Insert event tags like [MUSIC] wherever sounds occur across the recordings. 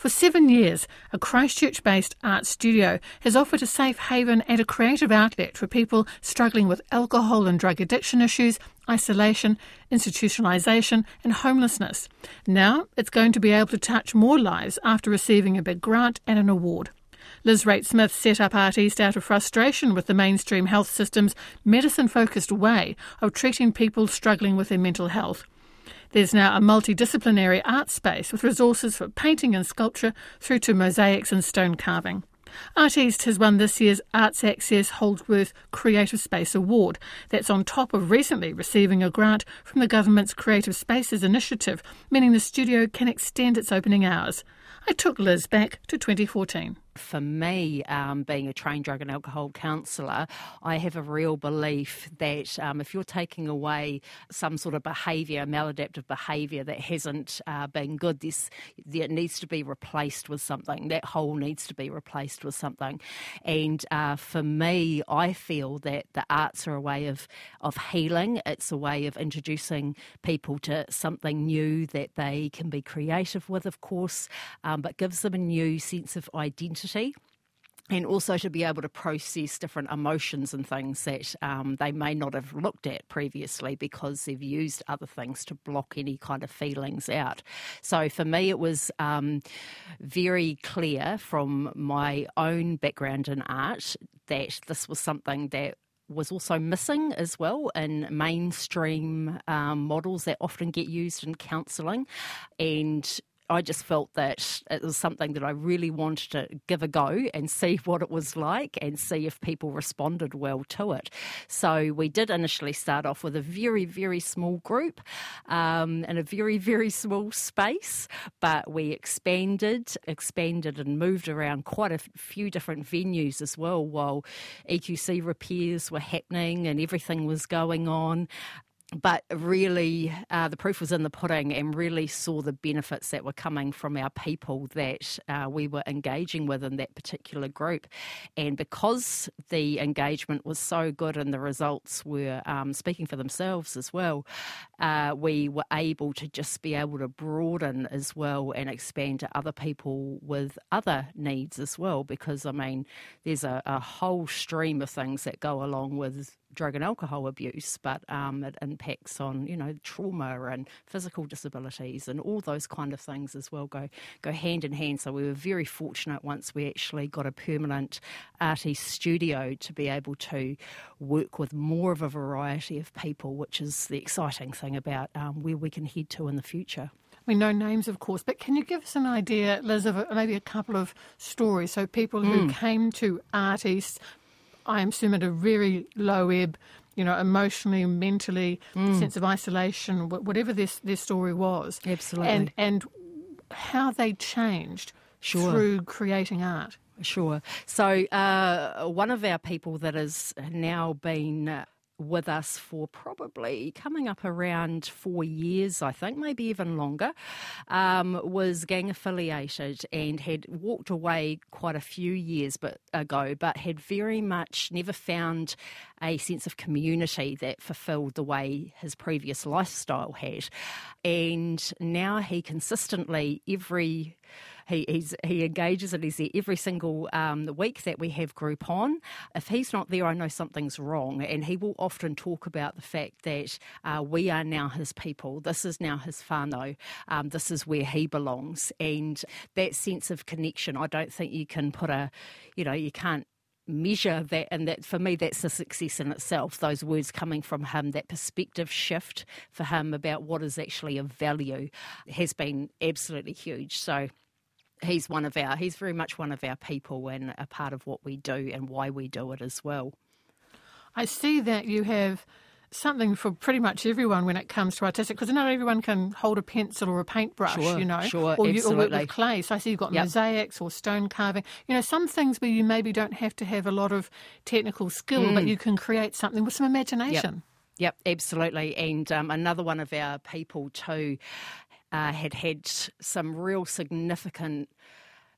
For seven years, a Christchurch based art studio has offered a safe haven and a creative outlet for people struggling with alcohol and drug addiction issues, isolation, institutionalisation, and homelessness. Now it's going to be able to touch more lives after receiving a big grant and an award. Lis Rate-Smith set up Art East out of frustration with the mainstream health system's medicine focused way of treating people struggling with their mental health. There's now a multidisciplinary art space with resources for painting and sculpture through to mosaics and stone carving. Art East has won this year's Arts Access Holdsworth Creative Space Award. That's on top of recently receiving a grant from the government's Creative Spaces Initiative, meaning the studio can extend its opening hours. I took Lis back to 2014 for me, um, being a trained drug and alcohol counsellor, I have a real belief that um, if you're taking away some sort of behaviour, maladaptive behaviour that hasn't uh, been good, this it needs to be replaced with something. That hole needs to be replaced with something. And uh, for me, I feel that the arts are a way of of healing. It's a way of introducing people to something new that they can be creative with, of course, um, but gives them a new sense of identity and also to be able to process different emotions and things that um, they may not have looked at previously because they've used other things to block any kind of feelings out. So for me, it was um, very clear from my own background in art that this was something that was also missing as well in mainstream um, models that often get used in counselling. And I just felt that it was something that I really wanted to give a go and see [LAUGHS] what it was like and see if people responded well to it. So we did initially start off with a very, very small group um, in a very, very small space, but we expanded, expanded and moved around quite a few different venues as well while EQC repairs were happening and everything was going on but really uh, the proof was in the pudding and really saw the benefits that were coming from our people that uh, we were engaging with in that particular group. And because the engagement was so good and the results were um, speaking for themselves as well, uh, we were able to just be able to broaden as well and expand to other people with other needs as well. Because, I mean, there's a, a whole stream of things that go along with drug and alcohol abuse, but um, it impacts on you know trauma and physical disabilities and all those kind of things as well go go hand in hand. So we were very fortunate once we actually got a permanent artist studio to be able to work with more of a variety of people, which is the exciting thing about um, where we can head to in the future. We know names, of course, but can you give us an idea, Lis, of maybe a couple of stories? So people who mm. came to Art I assume at a very low ebb, you know, emotionally, mentally, mm. sense of isolation, whatever this their story was. Absolutely. And and how they changed sure. through creating art. Sure. So uh, one of our people that has now been uh, with us for probably coming up around four years, I think, maybe even longer, um, was gang affiliated and had walked away quite a few years but, ago, but had very much never found a sense of community that fulfilled the way his previous lifestyle had. And now he consistently, every he he engages and he's there every single um, week that we have group on. If he's not there, I know something's wrong, and he will often talk about the fact that uh, we are now his people. This is now his whānau. Um, this is where he belongs, and that sense of connection. I don't think you can put a, you know, you can't measure that and that for me that's a success in itself those words coming from him that perspective shift for him about what is actually of value has been absolutely huge so he's one of our he's very much one of our people and a part of what we do and why we do it as well. I see that you have something for pretty much everyone when it comes to artistic because not everyone can hold a pencil or a paintbrush, sure, you know, sure, or, you, or work with clay. So I see you've got yep. mosaics or stone carving. You know, some things where you maybe don't have to have a lot of technical skill, mm. but you can create something with some imagination. Yep. Yep, absolutely. And um, another one of our people too uh, had had some real significant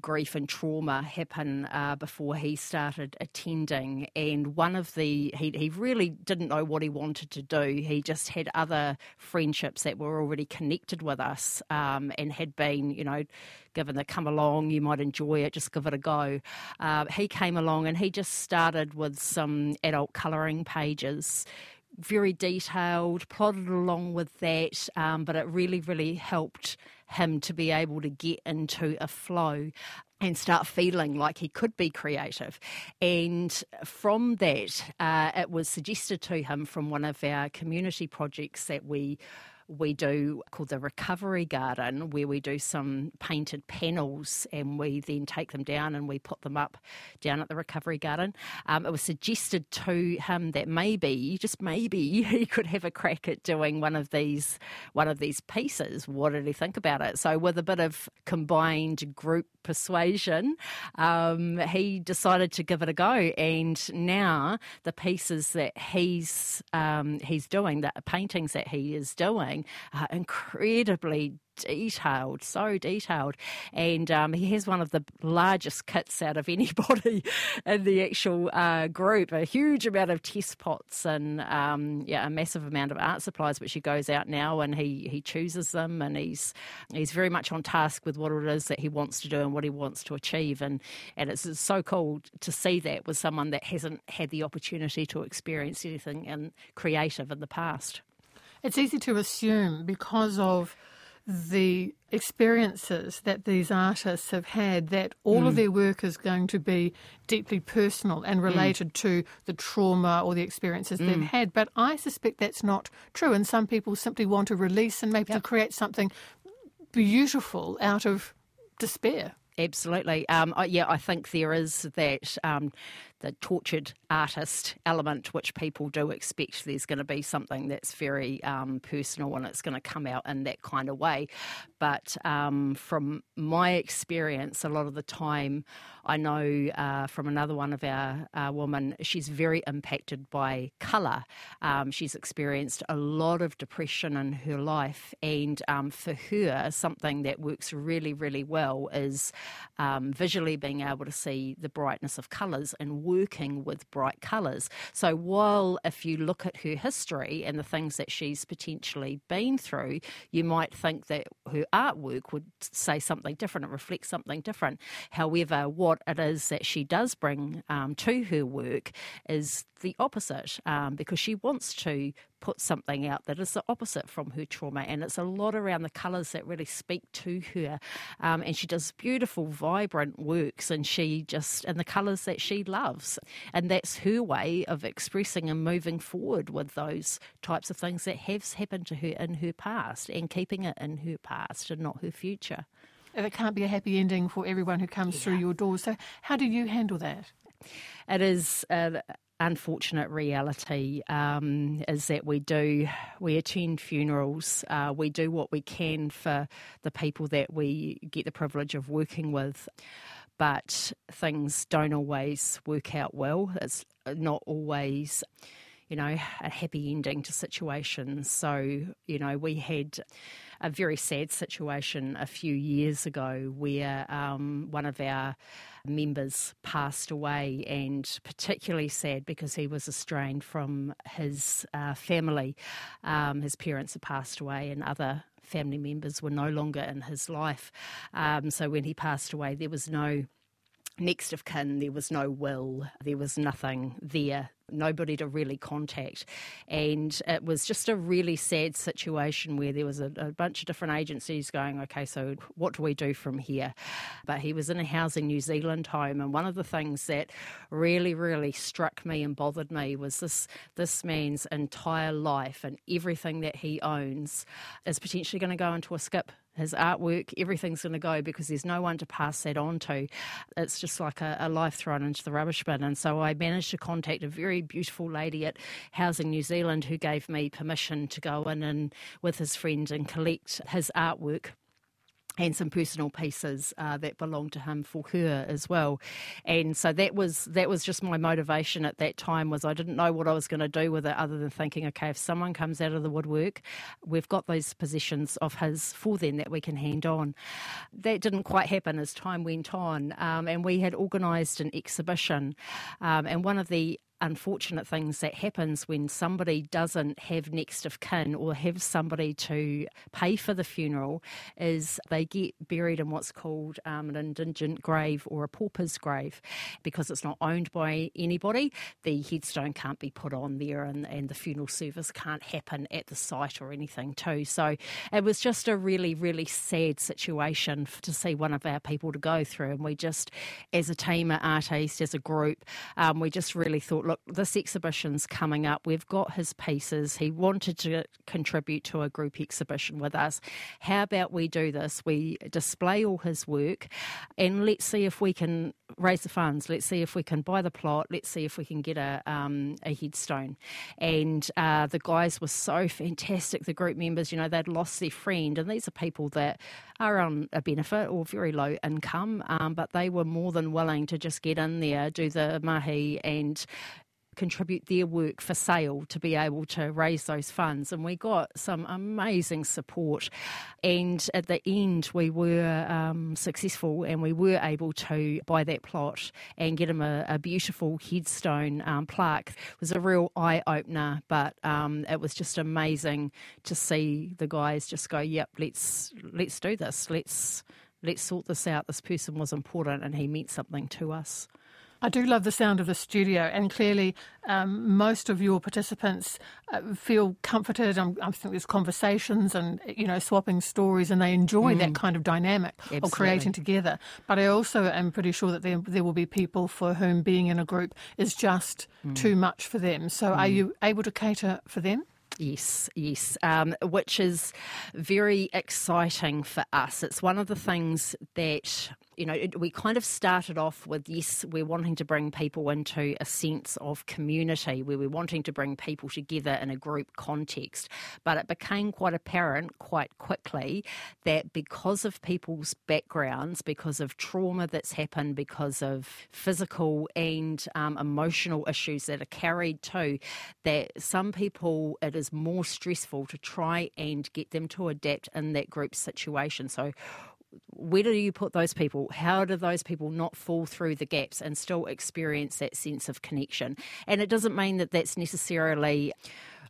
grief and trauma happen uh, before he started attending. And one of the, he, he really didn't know what he wanted to do. He just had other friendships that were already connected with us um, and had been, you know, given the come along, you might enjoy it, just give it a go. Uh, he came along and he just started with some adult colouring pages very detailed, plodded along with that, um, but it really, really helped him to be able to get into a flow and start feeling like he could be creative. And from that, uh, it was suggested to him from one of our community projects that we we do called the Recovery Garden, where we do some painted panels and we then take them down and we put them up down at the Recovery Garden. Um, it was suggested to him that maybe, just maybe, [LAUGHS] he could have a crack at doing one of these one of these pieces. What did he think about it? So, with a bit of combined group persuasion, um, he decided to give it a go. And now the pieces that he's um, he's doing, the paintings that he is doing are incredibly detailed, so detailed. And um, he has one of the largest kits out of [LAUGHS] anybody in the actual uh, group. A huge amount of test pots and um, yeah, a massive amount of art supplies, which he goes out now and he he chooses them and he's he's very much on task with what it is that he wants to do and what he wants to achieve. And and it's so cool to see that with someone that hasn't had the opportunity to experience anything in creative in the past. It's easy to assume because of the experiences that these artists have had that all mm. of their work is going to be deeply personal and mm. related mm. to the trauma or the experiences mm. they've had. But I suspect that's not true, and some people simply want to release and maybe yep. to create something beautiful out of despair. Absolutely. Um, yeah, I think there is that um, the tortured artist element, which people do expect there's going to be something that's very um, personal and it's going to come out in that kind of way. But um, from my experience, a lot of the time, I know uh, from another one of our uh, women, she's very impacted by colour. Um, she's experienced a lot of depression in her life, and um, for her, something that works really, really well is um, visually being able to see the brightness of colours and working with bright colours. So while if you look at her history and the things that she's potentially been through, you might think that her artwork would say something different and reflect something different. However, what it is that she does bring um, to her work is the opposite um, because she wants to put something out that is the opposite from her trauma. And it's a lot around the colours that really speak to her. Um, and she does beautiful, vibrant works, and she just, and the colours that she loves. And that's her way of expressing and moving forward with those types of things that have happened to her in her past and keeping it in her past and not her future. And it can't be a happy ending for everyone who comes yeah. through your doors. So, how do you handle that? It is uh, unfortunate reality um, is that we do we attend funerals uh, we do what we can for the people that we get the privilege of working with but things don't always work out well it's not always you know, a happy ending to situations. So, you know, we had a very sad situation a few years ago where um, one of our members passed away, and particularly sad because he was estranged from his uh, family. Um, his parents had passed away, and other family members were no longer in his life. Um, so when he passed away, there was no next of kin, there was no will, there was nothing there, nobody to really contact. And it was just a really sad situation where there was a, a, bunch of different agencies going, okay, so what do we do from here? But he was in a Housing New Zealand home, and one of the things that really, really struck me and bothered me was this this man's entire life and everything that he owns is potentially going to go into a skip his artwork, everything's going to go because there's no one to pass that on to. It's just like a, a, life thrown into the rubbish bin. And so I managed to contact a very beautiful lady at Housing New Zealand who gave me permission to go in and with his friend and collect his artwork and some personal pieces uh, that belonged to him for her as well. And so that was that was just my motivation at that time was I didn't know what I was going to do with it other than thinking, okay, if someone comes out of the woodwork, we've got those possessions of his for them that we can hand on. That didn't quite happen as time went on, um, and we had organised an exhibition, um, and one of the unfortunate things that happens when somebody doesn't have next of kin or have somebody to pay for the funeral is they get buried in what's called um, an indigent grave or a pauper's grave because it's not owned by anybody. The headstone can't be put on there and, and the funeral service can't happen at the site or anything too. So it was just a really, really sad situation to see one of our people to go through. And we just, as a team at Art East, as a group, um, we just really thought, look, look, this exhibition's coming up. We've got his pieces. He wanted to contribute to a group exhibition with us. How about we do this? We display all his work and let's see if we can raise the funds. Let's see if we can buy the plot. Let's see if we can get a, um, a headstone. And uh, the guys were so fantastic, the group members, you know, they'd lost their friend. And these are people that are on a benefit or very low income, um, but they were more than willing to just get in there, do the mahi, and contribute their work for sale to be able to raise those funds. And we got some amazing support. And at the end, we were um, successful and we were able to buy that plot and get him a, a beautiful headstone um, plaque. It was a real eye opener, but um, it was just amazing to see the guys just go, "Yep, let's let's do this. Let's let's sort this out. This person was important and he meant something to us." I do love the sound of the studio, and clearly, um, most of your participants uh, feel comforted. I'm, I think there's conversations and you know swapping stories, and they enjoy mm. that kind of dynamic Absolutely. of creating together. But I also am pretty sure that there there will be people for whom being in a group is just mm. too much for them. So, mm. are you able to cater for them? Yes, yes, um, which is very exciting for us. It's one of the things that you know, we kind of started off with yes, we're wanting to bring people into a sense of community where we're wanting to bring people together in a group context. But it became quite apparent quite quickly that because of people's backgrounds, because of trauma that's happened, because of physical and um, emotional issues that are carried too, that some people it is more stressful to try and get them to adapt in that group situation. So where do you put those people? How do those people not fall through the gaps and still experience that sense of connection? And it doesn't mean that that's necessarily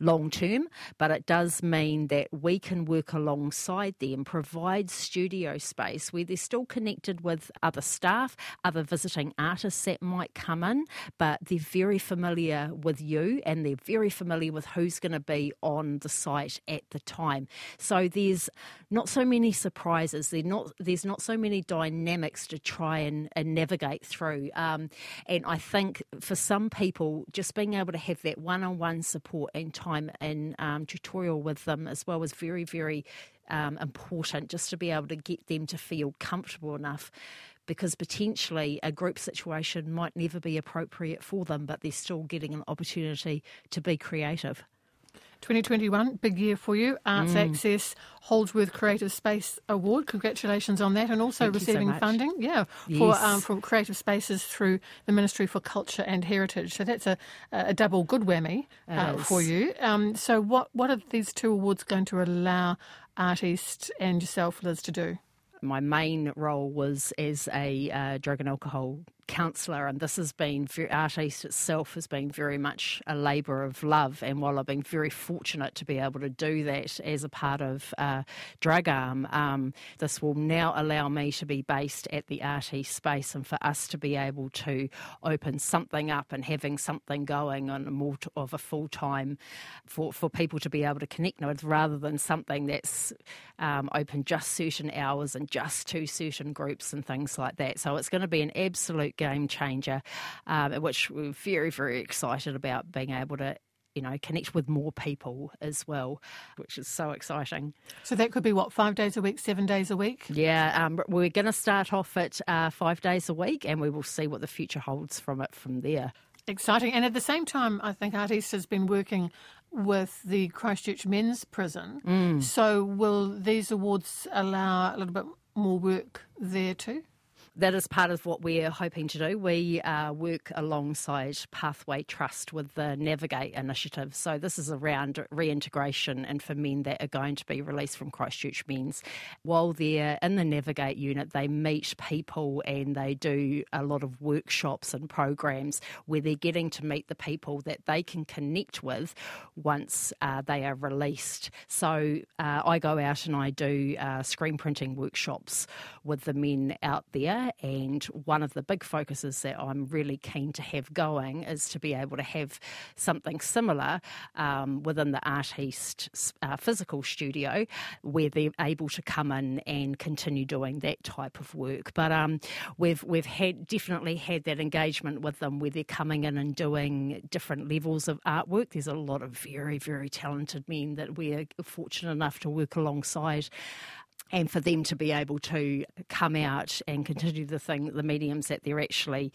long term, but it does mean that we can work alongside them, provide studio space where they're still connected with other staff, other visiting artists that might come in, but they're very familiar with you and they're very familiar with who's going to be on the site at the time. So there's not so many surprises. Not there's not so many dynamics to try and, and navigate through. Um, and I think for some people, just being able to have that one-on-one support and time in um, tutorial with them as well was very, very um, important just to be able to get them to feel comfortable enough because potentially a group situation might never be appropriate for them, but they're still getting an opportunity to be creative. 2021, big year for you. Arts mm. Access Holdsworth Creative Space Award. Congratulations on that, and also Thank receiving so funding, yeah, yes. for um, from creative spaces through the Ministry for Culture and Heritage. So that's a, a double good whammy uh, for you. Um, so what what are these two awards going to allow artists and yourself, Lis, to do? My main role was as a uh, drug and alcohol counsellor, and this has been Art East itself has been very much a labour of love. And while I've been very fortunate to be able to do that as a part of uh, Drug Arm, um, this will now allow me to be based at the Art East space and for us to be able to open something up and having something going on more of a full time for, for people to be able to connect with rather than something that's um, open just certain hours and just to certain groups and things like that. So it's going to be an absolute game changer, um, which we're very, very excited about being able to you know, connect with more people as well, which is so exciting. So that could be what, five days a week, seven days a week? Yeah, um, we're going to start off at uh, five days a week and we will see what the future holds from it from there. Exciting. And at the same time, I think Art East has been working with the Christchurch Men's Prison. Mm. So will these awards allow a little bit more work there too? That is part of what we're hoping to do. We uh, work alongside Pathway Trust with the Navigate initiative. So this is around reintegration and for men that are going to be released from Christchurch Men's. While they're in the Navigate unit, they meet people and they do a lot of workshops and programs where they're getting to meet the people that they can connect with once uh, they are released. So uh, I go out and I do uh, screen printing workshops with the men out there and one of the big focuses that I'm really keen to have going is to be able to have something similar um, within the Art East uh, physical studio where they're able to come in and continue doing that type of work. But um, we've we've had definitely had that engagement with them where they're coming in and doing different levels of artwork. There's a lot of very very talented men that we're fortunate enough to work alongside and for them to be able to come out and continue the thing, the mediums that they're actually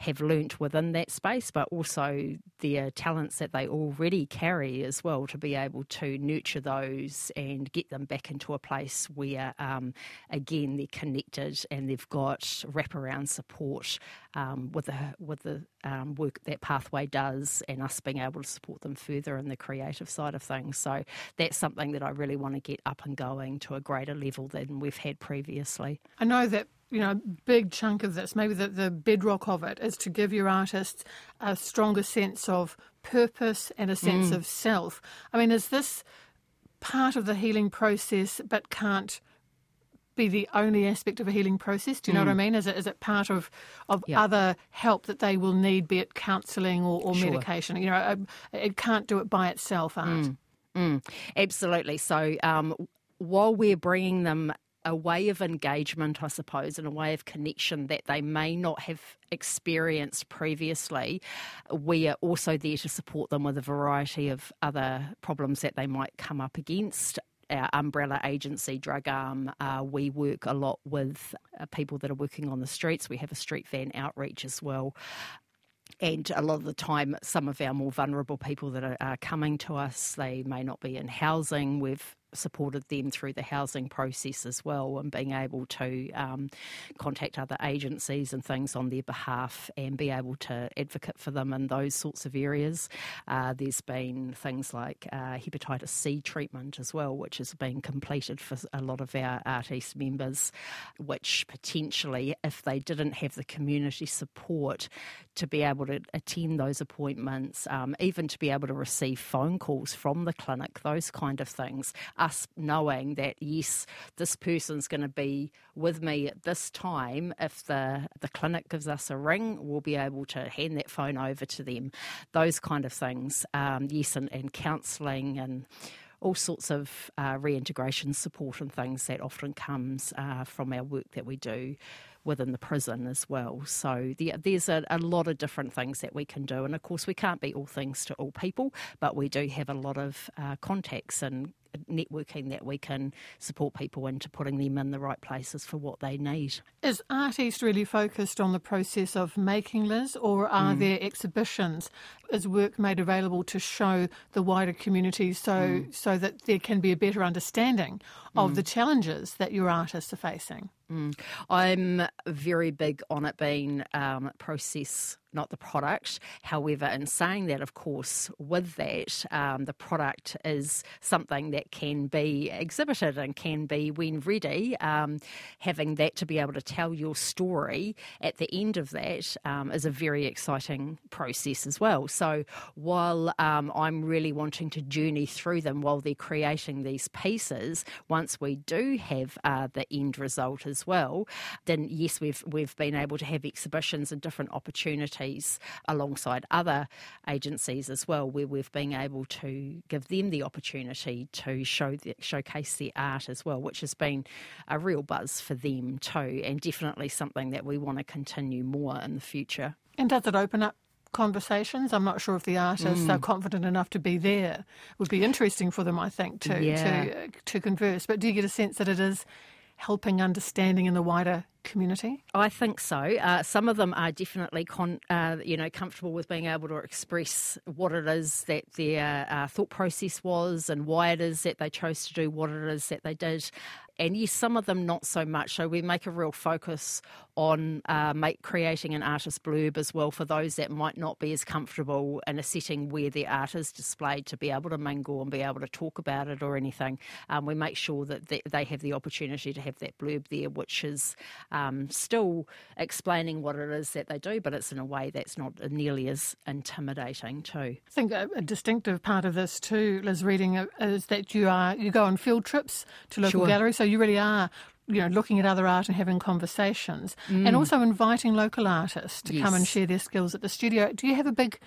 have learnt within that space, but also their talents that they already carry as well to be able to nurture those and get them back into a place where, um, again, they're connected and they've got wraparound support um, with the with the um, work that Pathway does, and us being able to support them further in the creative side of things. So that's something that I really want to get up and going to a greater level than we've had previously. I know that you know, a big chunk of this, maybe the, the bedrock of it, is to give your artists a stronger sense of purpose and a sense mm. of self. I mean, is this part of the healing process but can't be the only aspect of a healing process? Do you know mm. what I mm. mean? Is it is it part of of other help that they will need, be it counselling or, or sure. medication? You know, um, it can't do it by itself, art. Mm. Mm. Absolutely. So um, while we're bringing them a way of engagement, I suppose, and a way of connection that they may not have experienced previously. We are also there to support them with a variety of other problems that they might come up against our umbrella agency, Drug Arm, uh, we work a lot with uh, people that are working on the streets. We have a street van outreach as well. And a lot of the time, some of our more vulnerable people that are, are coming to us, they may not be in housing. We've supported them through the housing process as well and being able to um, contact other agencies and things on their behalf and be able to advocate for them in those sorts of areas. Uh, there's been things like uh, hepatitis C treatment as well, which has been completed for a lot of our Art East members, which potentially, if they didn't have the community support to be able to attend those appointments, um, even to be able to receive phone calls from the clinic, those kind of things, us knowing that yes, this person's going to be with me at this time. If the the clinic gives us a ring, we'll be able to hand that phone over to them. Those kind of things. Um, yes, and, and counselling and all sorts of uh, reintegration support and things that often comes uh, from our work that we do within the prison as well. So the, there's a, a, lot of different things that we can do, and of course we can't be all things to all people, but we do have a lot of uh, contacts and networking that we can support people into putting them in the right places for what they need. Is Art East really focused on the process of making Lis, or are mm. there exhibitions? Is work made available to show the wider community so mm. so that there can be a better understanding of mm. the challenges that your artists are facing? Mm. I'm very big on it being um, process not the product. However, in saying that, of course, with that, um, the product is something that can be exhibited and can be, when ready, um, having that to be able to tell your story at the end of that um, is a very exciting process as well. So while um, I'm really wanting to journey through them while they're creating these pieces, once we do have uh, the end result as well, then yes, we've we've been able to have exhibitions and different opportunities alongside other agencies as well, where we've been able to give them the opportunity to show the, showcase their art as well, which has been a real buzz for them too, and definitely something that we want to continue more in the future. And does it open up conversations. I'm not sure if the artists mm. are confident enough to be there. It would be interesting for them, I think, to yeah. to to converse. But do you get a sense that it is helping understanding in the wider community? I think so. Uh, some of them are definitely, con- uh, you know, comfortable with being able to express what it is that their uh, thought process was and why it is that they chose to do what it is that they did. And yes, some of them not so much. So we make a real focus on uh, make, creating an artist blurb as well for those that might not be as comfortable in a setting where their art is displayed to be able to mingle and be able to talk about it or anything. Um, we make sure that they have the opportunity to have that blurb there, which is um, still explaining what it is that they do, but it's in a way that's not nearly as intimidating too. I think a, a distinctive part of this too, Lis, reading is that you are you go on field trips to local sure. galleries, so you really are you know, looking at other art and having conversations, mm. and also inviting local artists to yes. come and share their skills at the studio. Do you have a big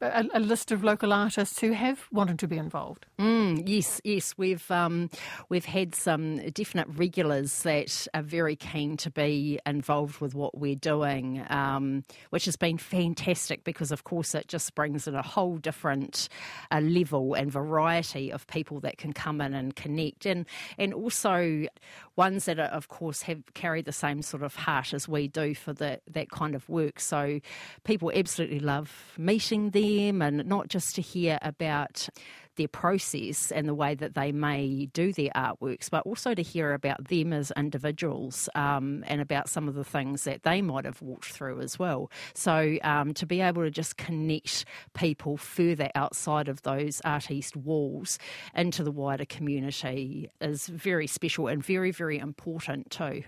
a, a, list of local artists who have wanted to be involved. Mm, yes, yes, we've um, we've had some definite regulars that are very keen to be involved with what we're doing, um, which has been fantastic because, of course, it just brings in a whole different uh, level and variety of people that can come in and connect, and and also ones that, are, of course, have carried the same sort of heart as we do for the, that kind of work. So people absolutely love meeting them them and not just to hear about their process and the way that they may do their artworks, but also to hear about them as individuals um, and about some of the things that they might have walked through as well. So um, to be able to just connect people further outside of those Art East walls into the wider community is very special and very, very important too.